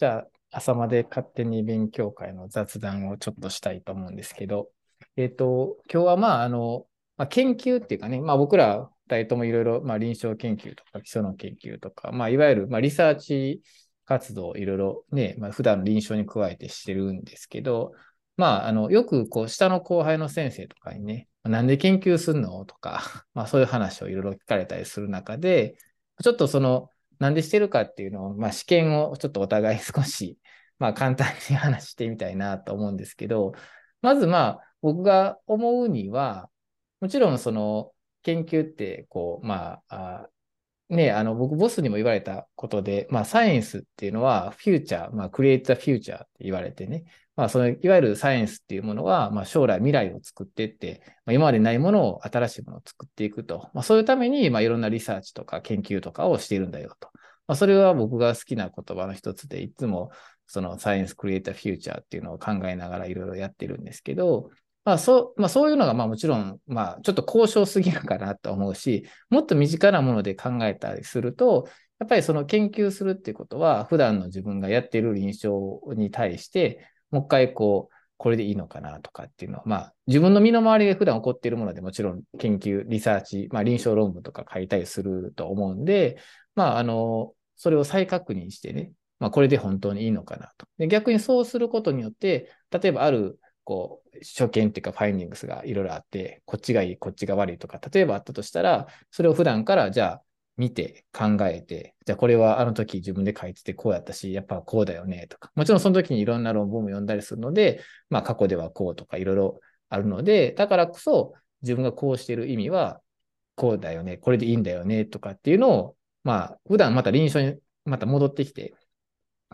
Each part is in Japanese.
じゃあ、朝まで勝手に勉強会の雑談をちょっとしたいと思うんですけど、えっ、と、今日はまあ、あの、まあ、研究っていうかね、まあ僕ら二人ともいろいろ、まあ臨床研究とか基礎の研究とか、まあいわゆる、まあリサーチ活動をいろいろね、まあ普段臨床に加えてしてるんですけど、まあ、あの、よくこう、下の後輩の先生とかにね、なんで研究すんのとか、まあそういう話をいろいろ聞かれたりする中で、ちょっとその、なんでしてるかっていうのを、まあ試験をちょっとお互い 少し、まあ簡単に話してみたいなと思うんですけど、まずまあ僕が思うには、もちろんその研究って、こう、まあ、あね、あの、僕、ボスにも言われたことで、まあ、サイエンスっていうのは、フューチャー、まあ、クリエイト・フューチャーって言われてね、まあ、その、いわゆるサイエンスっていうものは、まあ、将来未来を作っていって、まあ、今までないものを、新しいものを作っていくと。まあ、そういうために、まあ、いろんなリサーチとか研究とかをしているんだよと。まあ、それは僕が好きな言葉の一つで、いつも、そのサイエンスクリエイターフューチャーっていうのを考えながらいろいろやってるんですけど、まあそう、まあそういうのがまあもちろん、まあちょっと交渉すぎるかなと思うし、もっと身近なもので考えたりすると、やっぱりその研究するっていうことは、普段の自分がやっている臨床に対して、もう一回こう、これでいいのかなとかっていうのは、まあ自分の身の回りで普段起こっているものでもちろん研究、リサーチ、まあ臨床論文とか書いたりすると思うんで、まああの、それを再確認してね、まあこれで本当にいいのかなと。で逆にそうすることによって、例えばあるこう、初見っていうかファインディングスがいろいろあって、こっちがいい、こっちが悪いとか、例えばあったとしたら、それを普段からじゃあ見て考えて、じゃあこれはあの時自分で書いててこうやったし、やっぱこうだよねとか、もちろんその時にいろんな論文も読んだりするので、まあ過去ではこうとかいろいろあるので、だからこそ自分がこうしている意味はこうだよね、これでいいんだよねとかっていうのを、まあ普段また臨床にまた戻ってきて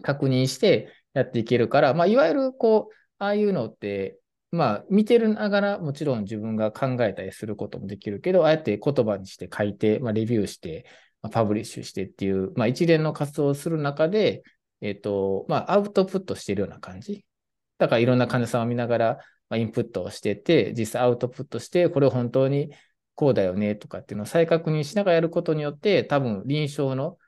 確認してやっていけるから、まあいわゆるこう、ああいうのって、まあ、見てるながらもちろん自分が考えたりすることもできるけど、ああやって言葉にして書いて、まあ、レビューして、まあ、パブリッシュしてっていう、まあ、一連の活動をする中で、えっ、ー、と、まあ、アウトプットしてるような感じ。だからいろんな患者さんを見ながら、まあ、インプットをしてて、実際アウトプットして、これ本当にこうだよねとかっていうのを再確認しながらやることによって、多分臨床の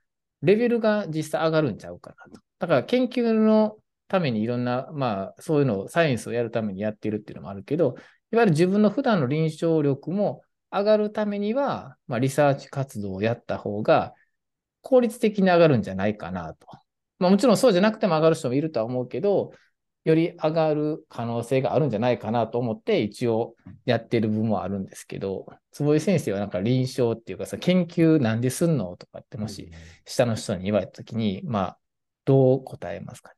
レベルが実際上がるんちゃうかなと。だから研究のためにいろんな、まあ、そういうのを、サイエンスをやるためにやってるっていうのもあるけど、いわゆる自分の普段の臨床力も上がるためには、まあ、リサーチ活動をやった方が効率的に上がるんじゃないかなと。まあ、もちろんそうじゃなくても上がる人もいるとは思うけど、より上がる可能性があるんじゃないかなと思って一応やってる部分はあるんですけど、坪井先生はなんか臨床っていうかさ、研究なんですんのとかってもし下の人に言われたときに、まあ、どう答えますか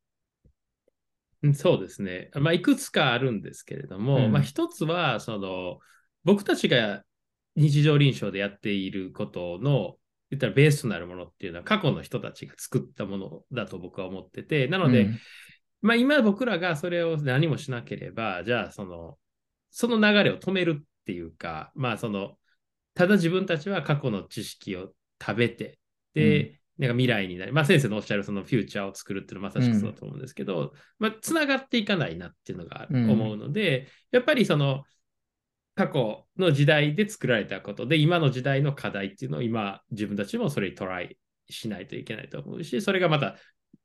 そうですね。まあ、いくつかあるんですけれども、うん、まあ、一つは、その、僕たちが日常臨床でやっていることの、言ったらベースとなるものっていうのは過去の人たちが作ったものだと僕は思ってて、なので、うん、まあ今僕らがそれを何もしなければ、じゃあその、その流れを止めるっていうか、まあその、ただ自分たちは過去の知識を食べて、で、なんか未来になり、まあ先生のおっしゃるそのフューチャーを作るっていうのはまさしくそうだと思うんですけど、うん、まあつながっていかないなっていうのが思うので、うん、やっぱりその過去の時代で作られたことで、今の時代の課題っていうのを今自分たちもそれにトライしないといけないと思うし、それがまた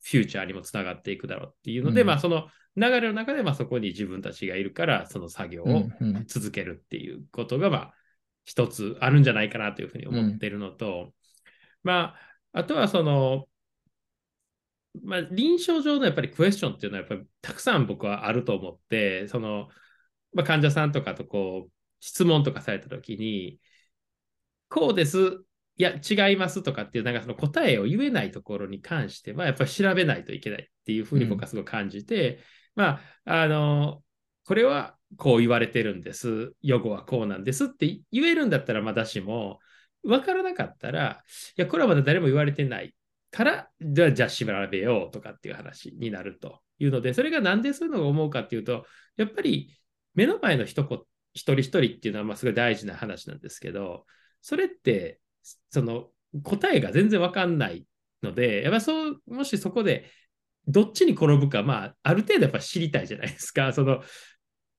フューチャーにもつながっていくだろうっていうので、うん、まあその流れの中でまあそこに自分たちがいるからその作業を続けるっていうことがまあ一つあるんじゃないかなというふうに思ってるのと、まああとはその、まあ、臨床上のやっぱりクエスチョンっていうのはやっぱりたくさん僕はあると思って、その、まあ、患者さんとかとこう、質問とかされたときに、こうです、いや、違いますとかっていう、なんかその答えを言えないところに関しては、やっぱり調べないといけないっていうふうに僕はすごい感じて、うん、まあ、あの、これはこう言われてるんです、予後はこうなんですって言えるんだったらまだしも、分からなかったら、いや、これはまだ誰も言われてないから、じゃあ、じゃあ調べようとかっていう話になるというので、それがなんでそういうのを思うかっていうと、やっぱり目の前の一一人一人っていうのはまあすごい大事な話なんですけど、それって、その答えが全然わかんないので、やっぱそう、もしそこでどっちに転ぶか、まあ、ある程度やっぱ知りたいじゃないですか。その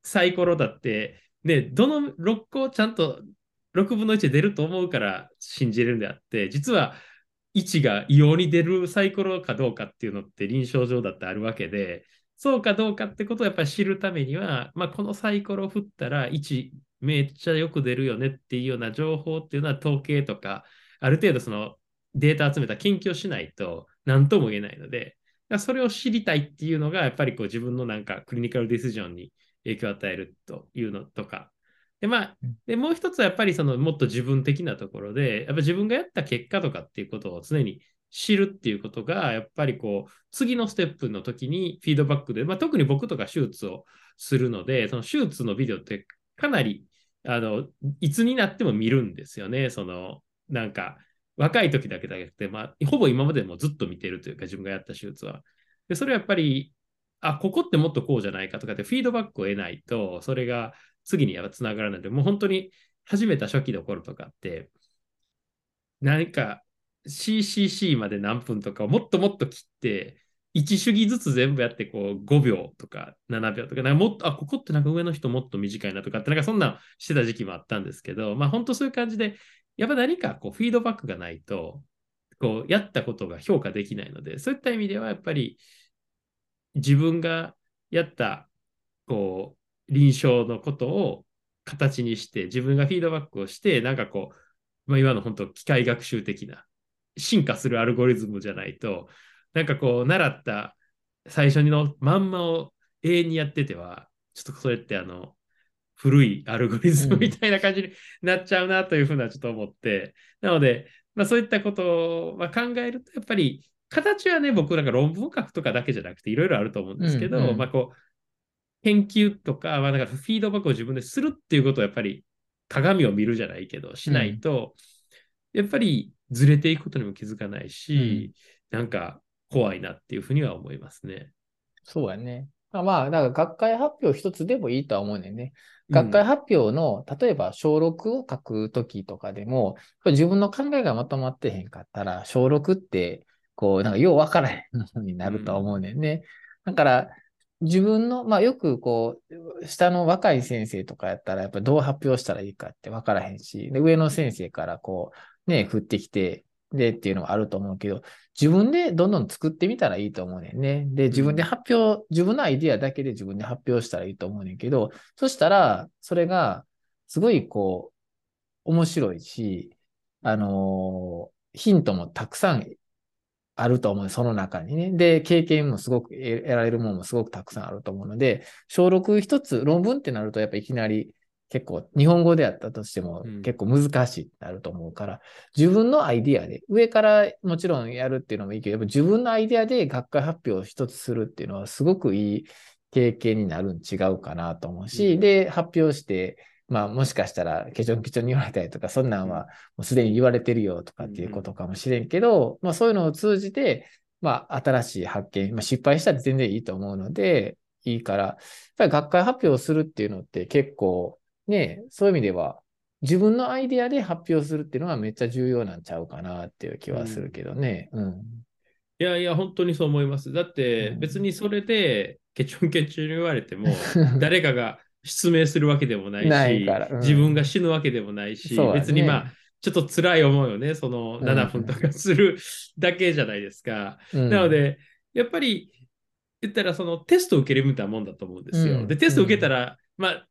サイコロだって、ね、どの6個ちゃんと6分の1で出ると思うから信じれるんであって、実は位置が異様に出るサイコロかどうかっていうのって臨床上だってあるわけで、そうかどうかってことをやっぱり知るためには、まあ、このサイコロを振ったら位置めっちゃよく出るよねっていうような情報っていうのは統計とか、ある程度そのデータ集めた研究をしないと何とも言えないので、それを知りたいっていうのが、やっぱりこう自分のなんかクリニカルディシジョンに影響を与えるというのとか。で、まあ、でもう一つはやっぱりそのもっと自分的なところで、やっぱ自分がやった結果とかっていうことを常に知るっていうことが、やっぱりこう、次のステップの時にフィードバックで、まあ、特に僕とか手術をするので、その手術のビデオってかなり、あの、いつになっても見るんですよね。その、なんか、若い時だけじゃなくて、まあ、ほぼ今までもずっと見てるというか、自分がやった手術は。で、それはやっぱり、あ、ここってもっとこうじゃないかとかってフィードバックを得ないと、それが次にやっぱつながらないので、もう本当に始めた初期の頃とかって、何か CCC まで何分とかをもっともっと切って、1主義ずつ全部やってこう5秒とか7秒とか、なんかもっと、あ、ここってなんか上の人もっと短いなとかって、なんかそんなしてた時期もあったんですけど、まあ本当そういう感じで、やっぱ何かこうフィードバックがないと、こうやったことが評価できないので、そういった意味ではやっぱり自分がやったこう臨床のことを形にして、自分がフィードバックをして、なんかこう、まあ、今の本当機械学習的な進化するアルゴリズムじゃないと、なんかこう習った最初のまんまを永遠にやってては、ちょっとそれってあの、古いアルゴリズムみたいな感じになっちゃうなというふうなちょっと思って、なので、まあ、そういったことを考えると、やっぱり形はね、僕なんか論文書くとかだけじゃなくていろいろあると思うんですけど、うんうん、まあこう、研究とか、まあ、なんかフィードバックを自分でするっていうことをやっぱり鏡を見るじゃないけど、しないと、やっぱりずれていくことにも気づかないし、うん、なんか怖いなっていうふうには思いますね。そうやね。まあ、だから学会発表一つでもいいとは思うねんね。学会発表の、うん、例えば小6を書くときとかでも、自分の考えがまとまってへんかったら、小6って、こう、なんかようわからへんのになると思うねんね。うん、だから、自分の、まあよくこう、下の若い先生とかやったら、やっぱどう発表したらいいかってわからへんし、で、上の先生からこう、ね、振ってきて、でっていうのはあると思うけど、自分でどんどん作ってみたらいいと思うねんね。で、自分で発表、自分のアイディアだけで自分で発表したらいいと思うねんけど、そしたら、それが、すごいこう、面白いし、あのー、ヒントもたくさんあると思う。その中にね。で、経験もすごく得られるものもすごくたくさんあると思うので、小6一つ、論文ってなると、やっぱいきなり結構日本語であったとしても結構難しいってなると思うから、うん、自分のアイディアで、上からもちろんやるっていうのもいいけど、自分のアイディアで学会発表を一つするっていうのはすごくいい経験になるん違うかなと思うし、うん、で、発表して、まあもしかしたらケチョンケチョンに言われたりとか、そんなんはもうすでに言われてるよとかっていうことかもしれんけど、うん、まあそういうのを通じて、まあ新しい発見、まあ失敗したら全然いいと思うので、いいから、やっぱり学会発表をするっていうのって結構ね、そういう意味では、自分のアイデアで発表するっていうのはめっちゃ重要なんちゃうかなっていう気はするけどね。うん。うん、いやいや、本当にそう思います。だって別にそれでケチョンケチョンに言われても、誰かが失明するわけでもないし、ないうん、自分が死ぬわけでもないし、ね、別にまあ、ちょっと辛い思いをね、その7分とかするだけじゃないですか。うん、なので、やっぱり言ったらそのテストを受けるみたいなもんだと思うんですよ。で、テストを受けたら、まあ、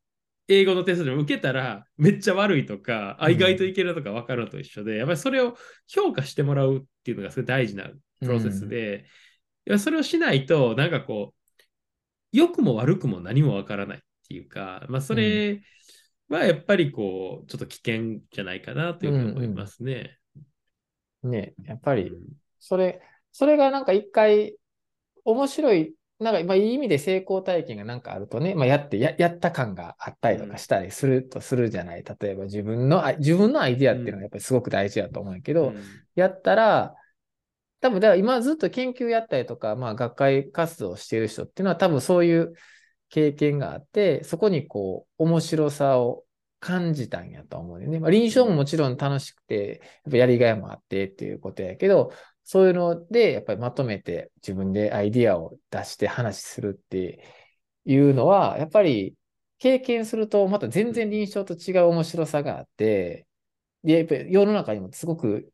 英語のテストでも受けたらめっちゃ悪いとか、あ、意外といけるとか分かるのと一緒で、やっぱりそれを評価してもらうっていうのがすごい大事なプロセスで、いやそれをしないと、なんかこう、良くも悪くも何も分からない。っていうか、まあ、それはやっぱりこう、ちょっと危険じゃないかなというふうに思いますね。うんうん、ねやっぱり、それ、それがなんか一回面白いなんか、まあ、いい意味で成功体験がなんかあるとね、まあ、やってや、やった感があったりとかしたりするとするじゃない。例えば自分の、自分のアイディアっていうのがやっぱりすごく大事だと思うけど、うん、やったら、多分、だから今ずっと研究やったりとか、まあ、学会活動をしている人っていうのは多分そういう経験があって、そこにこう、面白さを感じたんやと思うね。まあ、臨床ももちろん楽しくて、やっぱやりがいもあってっていうことやけど、そういうので、やっぱりまとめて自分でアイディアを出して話するっていうのは、やっぱり経験するとまた全然臨床と違う面白さがあって、で、やっぱり世の中にもすごく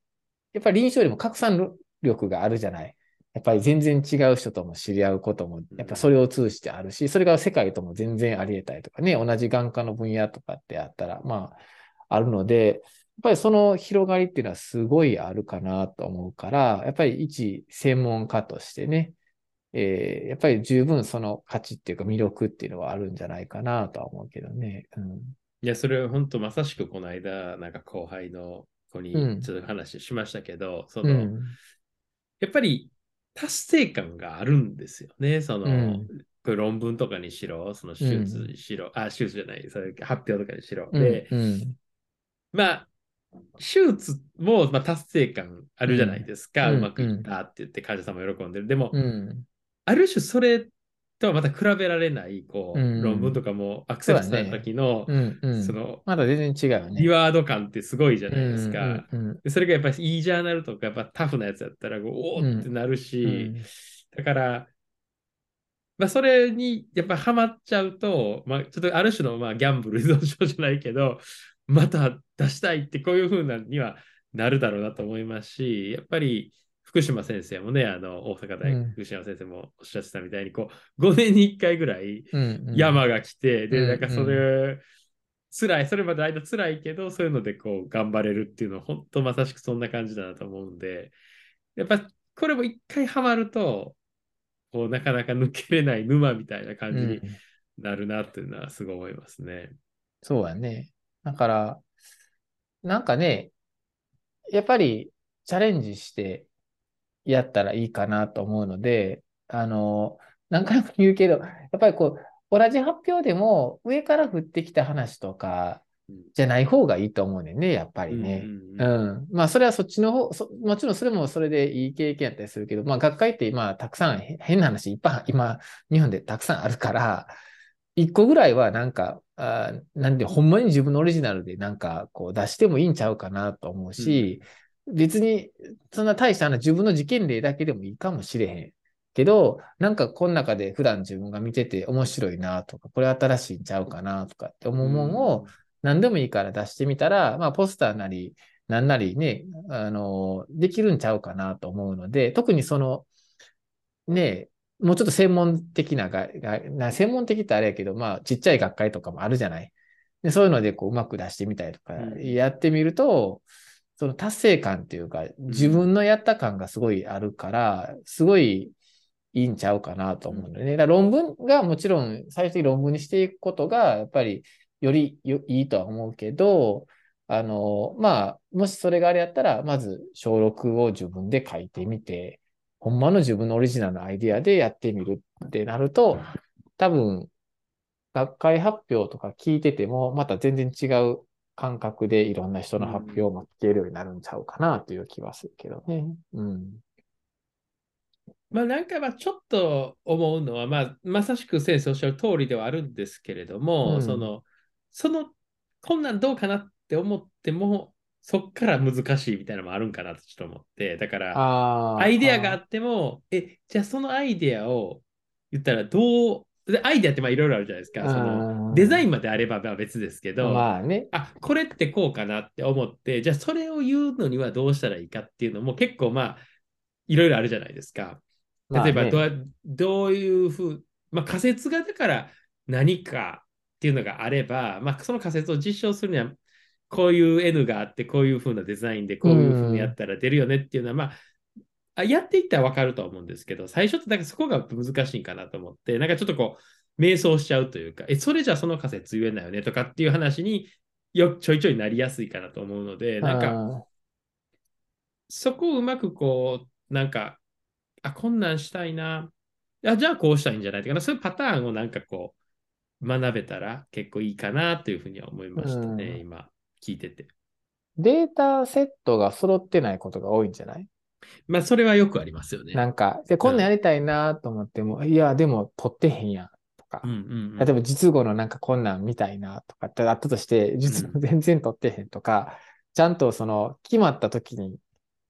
やっぱり臨床よりも拡散力があるじゃない。やっぱり全然違う人とも知り合うことも、やっぱそれを通じてあるし、それが世界とも全然あり得たりとかね、同じ眼科の分野とかってあったら、まあ、あるので、やっぱりその広がりっていうのはすごいあるかなと思うから、やっぱり一専門家としてね、えー、やっぱり十分その価値っていうか魅力っていうのはあるんじゃないかなとは思うけどね。うん、いや、それは本当まさしくこの間、なんか後輩の子にちょっと話しましたけど、うん、その、うん、やっぱり達成感があるんですよね。その、うん、これ論文とかにしろ、その手術にしろ、うん、あ、手術じゃない、それ発表とかにしろ。で、うん、まあ、手術も、まあ、達成感あるじゃないですか。うまくいったって言って患者さんも喜んでる。でも、ある種それとはまた比べられない、こう、うん、論文とかもアクセスした時の、そね。うんうん、その、まだ全然違うね。リワード感ってすごいじゃないですか。うんうんうん、それがやっぱりいいジャーナルとか、やっぱタフなやつだったら、おおってなるし、だから、まあ、それにやっぱハマっちゃうと、まあ、ちょっとある種のまあギャンブル依存症じゃないけど、また出したいってこういうふうなにはなるだろうなと思いますし、やっぱり福島先生もね、あの、大阪大学福島先生もおっしゃってたみたいに、こう、5年に1回ぐらい山が来て、で、なんかそれ、辛い、それまで間辛いけど、そういうのでこう頑張れるっていうのは、本当まさしくそんな感じだなと思うんで、やっぱこれも一回ハマると、こうなかなか抜けれない沼みたいな感じになるなっていうのはすごい思いますね。うん、そうやね。だから、なんかね、やっぱりチャレンジしてやったらいいかなと思うので、あの、何回も言うけど、やっぱりこう、同じ発表でも上から降ってきた話とかじゃない方がいいと思うねんね、やっぱりね。うん。まあ、それはそっちの方、もちろんそれもそれでいい経験やったりするけど、まあ、学会って今、たくさん変な話いっぱい今、日本でたくさんあるから、一個ぐらいはなんか、あなんで、ほんまに自分のオリジナルでなんかこう出してもいいんちゃうかなと思うし、別に、そんな大した話、自分の事件例だけでもいいかもしれへん。けど、なんかこの中で普段自分が見てて面白いなとか、これ新しいんちゃうかなとかって思うものを何でもいいから出してみたら、まあポスターなり、なんなりね、あの、できるんちゃうかなと思うので、特にその、ね、もうちょっと専門的なが、が専門的ってあれやけど、まあちっちゃい学会とかもあるじゃない。でそういうのでこううまく出してみたりとかやってみると、うんその達成感っていうか、自分のやった感がすごいあるから、すごいいいんちゃうかなと思うんだよね。だ論文がもちろん最終的に論文にしていくことが、やっぱりよりいいとは思うけど、あの、まあ、もしそれがあれやったら、まず小6を自分で書いてみて、ほんまの自分のオリジナルのアイディアでやってみるってなると、多分、学会発表とか聞いてても、また全然違う感覚でいろんな人の発表も聞けるようになるんちゃうかなという気はするけどね。うん。まあなんかまあちょっと思うのは、まあ、まさしく先生おっしゃる通りではあるんですけれども、うん、その、その、こんなんどうかなって思っても、そっから難しいみたいなのもあるんかなとちょっと思って、だから、アイデアがあっても、え、じゃあそのアイデアを言ったらどうでアイデアってまあいろいろあるじゃないですか。そのデザインまであれば別ですけど、まあね、あこれってこうかなって思って、じゃあそれを言うのにはどうしたらいいかっていうのも結構まあいろいろあるじゃないですか。例えばど,、ね、どういうふう、まあ、仮説がだから何かっていうのがあれば、まあ、その仮説を実証するにはこういう N があってこういうふうなデザインでこういうふうにやったら出るよねっていうのは、まああやっていったら分かると思うんですけど、最初ってなんかそこが難しいかなと思って、なんかちょっとこう、迷走しちゃうというか、え、それじゃその仮説言えないよねとかっていう話によちょいちょいなりやすいかなと思うので、なんか、そこをうまくこう、なんか、あ、こんなんしたいな。あじゃあこうしたいんじゃないかな。そういうパターンをなんかこう、学べたら結構いいかなというふうには思いましたね、今、聞いてて。データセットが揃ってないことが多いんじゃない？まあ、それはよくありますよね。なんか、で、こんなんやりたいなと思っても、うん、いや、でも、取ってへんやんとか、うんうんうん、例えば、実語のなんかこんなんみたいなとかってあったとして、実語全然取ってへんとか、うん、ちゃんとその、決まった時に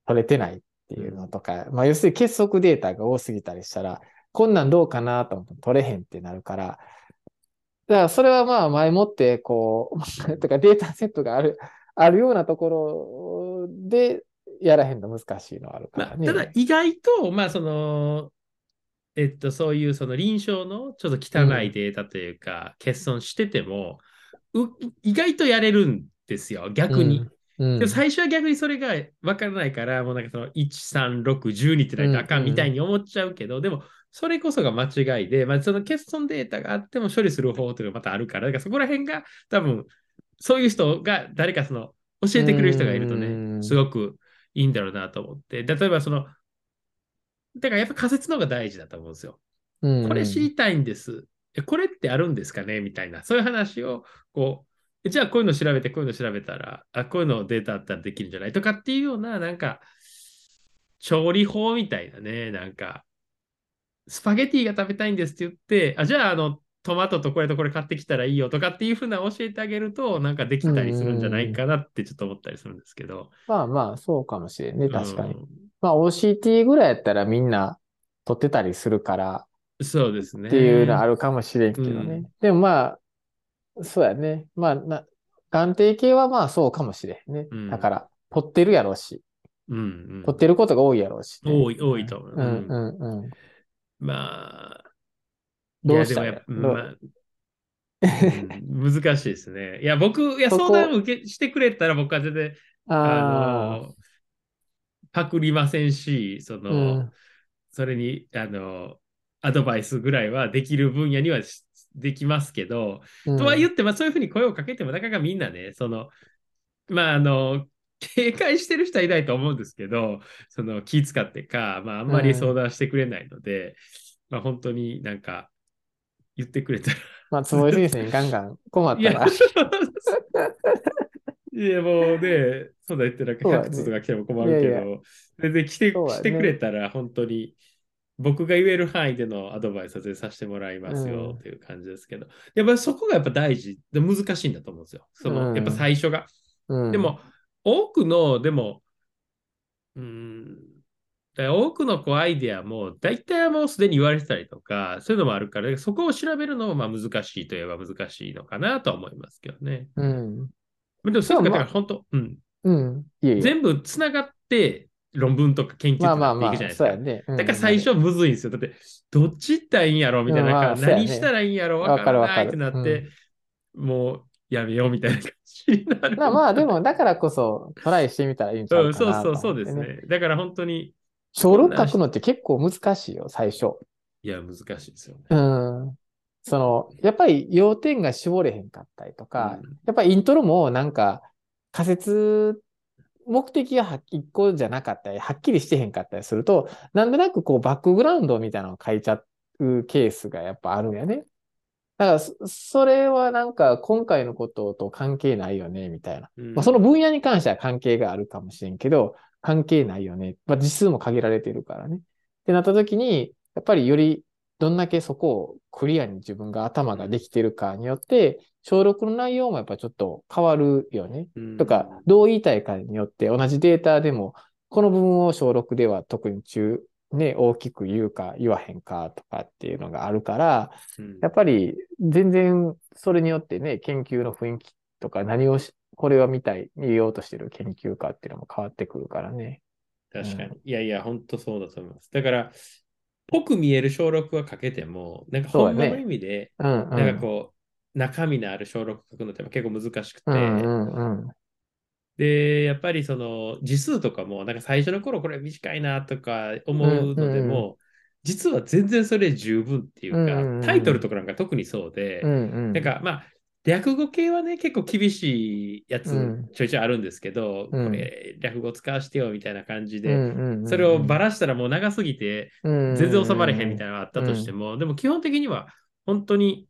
取れてないっていうのとか、まあ、要するに結束データが多すぎたりしたら、こんなんどうかなと思って取れへんってなるから、だからそれはまあ前もってこう、とかデータセットがある、あるようなところでやらへんの難しいのあるからね。まあ、ただ意外と、まあその、えっと、そういうその臨床のちょっと汚いデータというか、欠損してても、う意外とやれるんですよ、逆に。うん、でも最初は逆にそれが分からないから、もうなんかその1、3、6、12ってないとあかんみたいに思っちゃうけど、でもそれこそが間違いで、まあ、その欠損データがあっても処理する方法というのがまたあるから、だからそこら辺が多分、そういう人が誰かその教えてくれる人がいるとね、うん。すごくいいんだろうなと思って、例えばその、だからやっぱ仮説の方が大事だと思うんですよ。うん。これ知りたいんです。えこれってあるんですかね？みたいな、そういう話を、こう、えじゃあこういうの調べて、こういうの調べたら、あ、こういうのデータあったらできるんじゃない？とかっていうような、なんか、調理法みたいなね、なんか、スパゲティが食べたいんですって言って、あ、じゃあ、あの、トマトとこれとこれ買ってきたらいいよとかっていうふうな教えてあげると、なんかできたりするんじゃないかなってちょっと思ったりするんですけど。まあまあ、そうかもしれんね、確かに。うんまあ OCT ぐらいやったらみんな取ってたりするからそうですね。っていうのあるかもしれんけどね。うんでもまあ、そうやね。まあな、眼底系はまあそうかもしれんね。うんだから、取ってるやろうし、うんうん取ってることが多いやろうし、ね。多い、多いと思う。うんうんうん。まあ、どうしたいやでもやっぱ、難しいですね。いや、僕、いや、相談を受けしてくれたら僕は全然、ああの、パクりませんし、そあ、うの、ん。それに、あの、アドバイスぐらいはできる分野にはしできますけど、うん。とは言って、まあ、そういうふうに声をかけても、なかなかみんなね、その、まあ、あの、警戒してる人はいないと思うんですけど、その気使ってか、まあ、あんまり相談してくれないので、まあ、本当になんか、言ってくれたら。まあ、坪井先生にガンガン。困ったら。、いやもうね、そうだ言ってなだね。100通とか来ても困るけど、いやい全然来て,、そうだね。してくれたら本当に僕が言える範囲でのアドバイスは全然させてもらいますようん。っていう感じですけど、やっぱりそこがやっぱ大事で難しいんだと思うんですよ。その、うん。やっぱ最初が。うん。でも、多くの、でも、うーん、多くのこうアイデアも大体もうすでに言われてたりとか、そういうのもあるから、そこを調べるのもまあ難しいといえば難しいのかなとは思いますけどね。うん。でもそういうのが本当、うん、うん。いえいえ。全部つながって論文とか研究とまあまあまあかっていくじゃない、ですか。そうやね。うんだから最初むずいんですよ。だって、どっち行ったらいいんやろみたいな、うんまあなんかそうやね何したらいいんやろわからないってなって、もうやめようみたいな感じになる。まあまあ、でも、だからこそ、トライしてみたらいいんちゃう、うんかそうそうなと思ってそうですね。だから本当に、小6書くのって結構難しいよ、最初。いや、難しいですよね。うん。その、やっぱり要点が絞れへんかったりとか、うんやっぱりイントロもなんか仮説、目的がは一個じゃなかったり、はっきりしてへんかったりすると、なんとなくこうバックグラウンドみたいなのを書いちゃうケースがやっぱあるんやね。だからそ、それはなんか今回のことと関係ないよね、みたいな。うんまあ、その分野に関しては関係があるかもしれんけど、関係ないよね。まあ、実数も限られてるからね。ってなった時に、やっぱりよりどんだけそこをクリアに自分が頭ができてるかによって、小6の内容もやっぱちょっと変わるよね。うんとか、どう言いたいかによって同じデータでも、この部分を小6では特に中、ね、大きく言うか言わへんかとかっていうのがあるから、うんやっぱり全然それによってね、研究の雰囲気とか何をし、これは見たい、言おうとしてる研究かっていうのも変わってくるからね。確かに。いやいや、本当そうだと思います。だから、ぽく見える小6はかけても、なんか本物の意味で、うん、うん。なんかこう、中身のある小6書くのって結構難しくて、うんうんうん。で、やっぱりその字数とかも、なんか最初の頃これ短いなとか思うのでうんも、実は全然それ十分っていううんうんうんか、タイトルとかなんか特にそうでう、んうん。なんかまあ、略語系はね、結構厳しいやつうんちょいちょいあるんですけど、うんこれ略語使わしてよみたいな感じうんで、うんうん、それをばらしたらもう長すぎて、全全然収まれへんみたいなのがあったとしても、でも基本的には本当に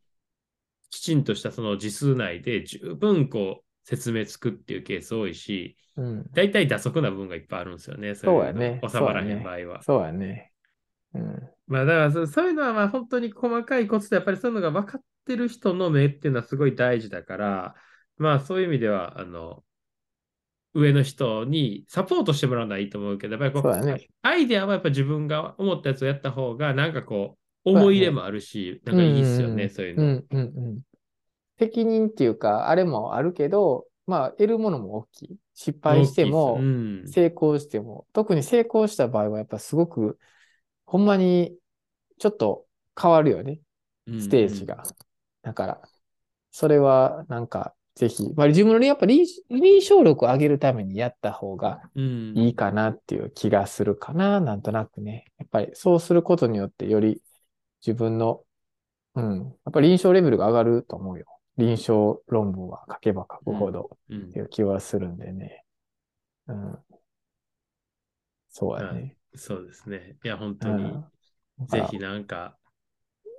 きちんとしたその字数内で十分こう説明つくっていうケース多いし、な。うん。大体打足な部分がいっぱいあるんですよね。そうやね収まらへん場合は。そうやね。うん。まあだからそそういうのはまあ本当に細かいコツでやっぱりそういうのが分かってる人の目っていうのはすごい大事だから、まあそういう意味では、あの、上の人にサポートしてもらうのはいいと思うけど、やっぱりこう、ねアイデアはやっぱ自分が思ったやつをやった方が、なんかこう、思い入れもあるし、なんかいいっすよね、そういうの。うんうんうん。責任っていうか、あれもあるけど、まあ、得るものも大きい。失敗しても、うん成功しても、特に成功した場合は、やっぱすごく、ほんまに、ちょっと変わるよね。ステージが。。だから、それは、なんか、ぜひ、まあ、自分のやっぱ臨臨床力を上げるためにやった方がうんいいかなっていう気がするかな、なんとなくね。やっぱりそうすることによって、より自分の、うん、やっぱり臨床レベルが上がると思うよ。臨床論文は書けば書くほどうんっていう気はするんでね。うん。そうやね。そうですね。いや、本う当に、ぜひなんか、ね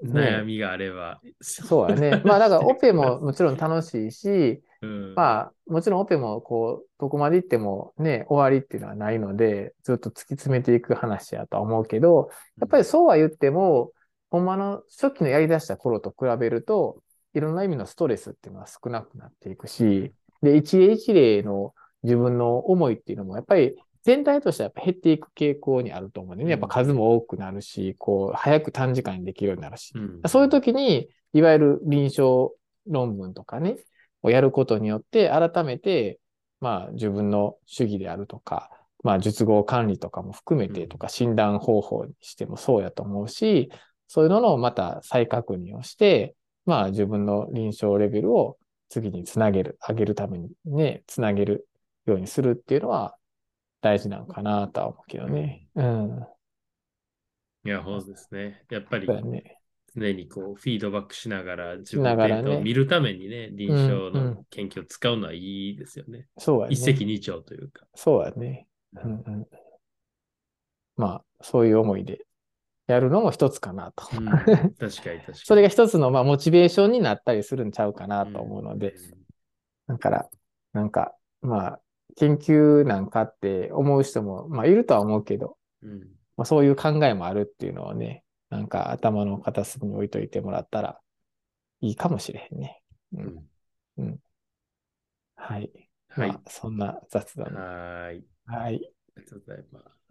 悩みがあれば。そうやね。まあだから オペももちろん楽しいし、うん、まあもちろんオペもこう、どこまで行ってもね、終わりっていうのはないので、ずっと突き詰めていく話やとは思うけど、やっぱりそうは言っても、ほんまの初期のやり出した頃と比べると、いろんな意味のストレスっていうのは少なくなっていくし、で、一例一例の自分の思いっていうのも、やっぱり全体としてはやっぱ減っていく傾向にあると思うんでね。やっぱ数も多くなるし、こう、早く短時間にできるようになるし。うんそういう時に、いわゆる臨床論文とかね、をやることによって、改めて、まあ自分の主義であるとか、まあ術後管理とかも含めてとか、診断方法にしてもそうやと思うし、そういうののまた再確認をして、まあ自分の臨床レベルを次につなげる、上げるためにね、つなげるようにするっていうのは大事なのかなとは思うけどね。うん。いや、そうですね。やっぱりね。常にこうフィードバックしながら自分のデータを見るためにね、臨床うんの研究を使うのはいいですよね。そうやね。一石二鳥というか。そうやね。うんうん。まあ、そういう思いでやるのも一つかなと。うん、確かに確かに。それが一つの、まあ、モチベーションになったりするんちゃうかなと思うので、だから、なんか、まあ、研究なんかって思う人も、まあ、いるとは思うけど、うん、うんまあ、そういう考えもあるっていうのをね、なんか頭の片隅に置いといてもらったらいいかもしれへんね。うん。はい。はい。まあ、そんな雑談。はーい。はい。ありがとうございます。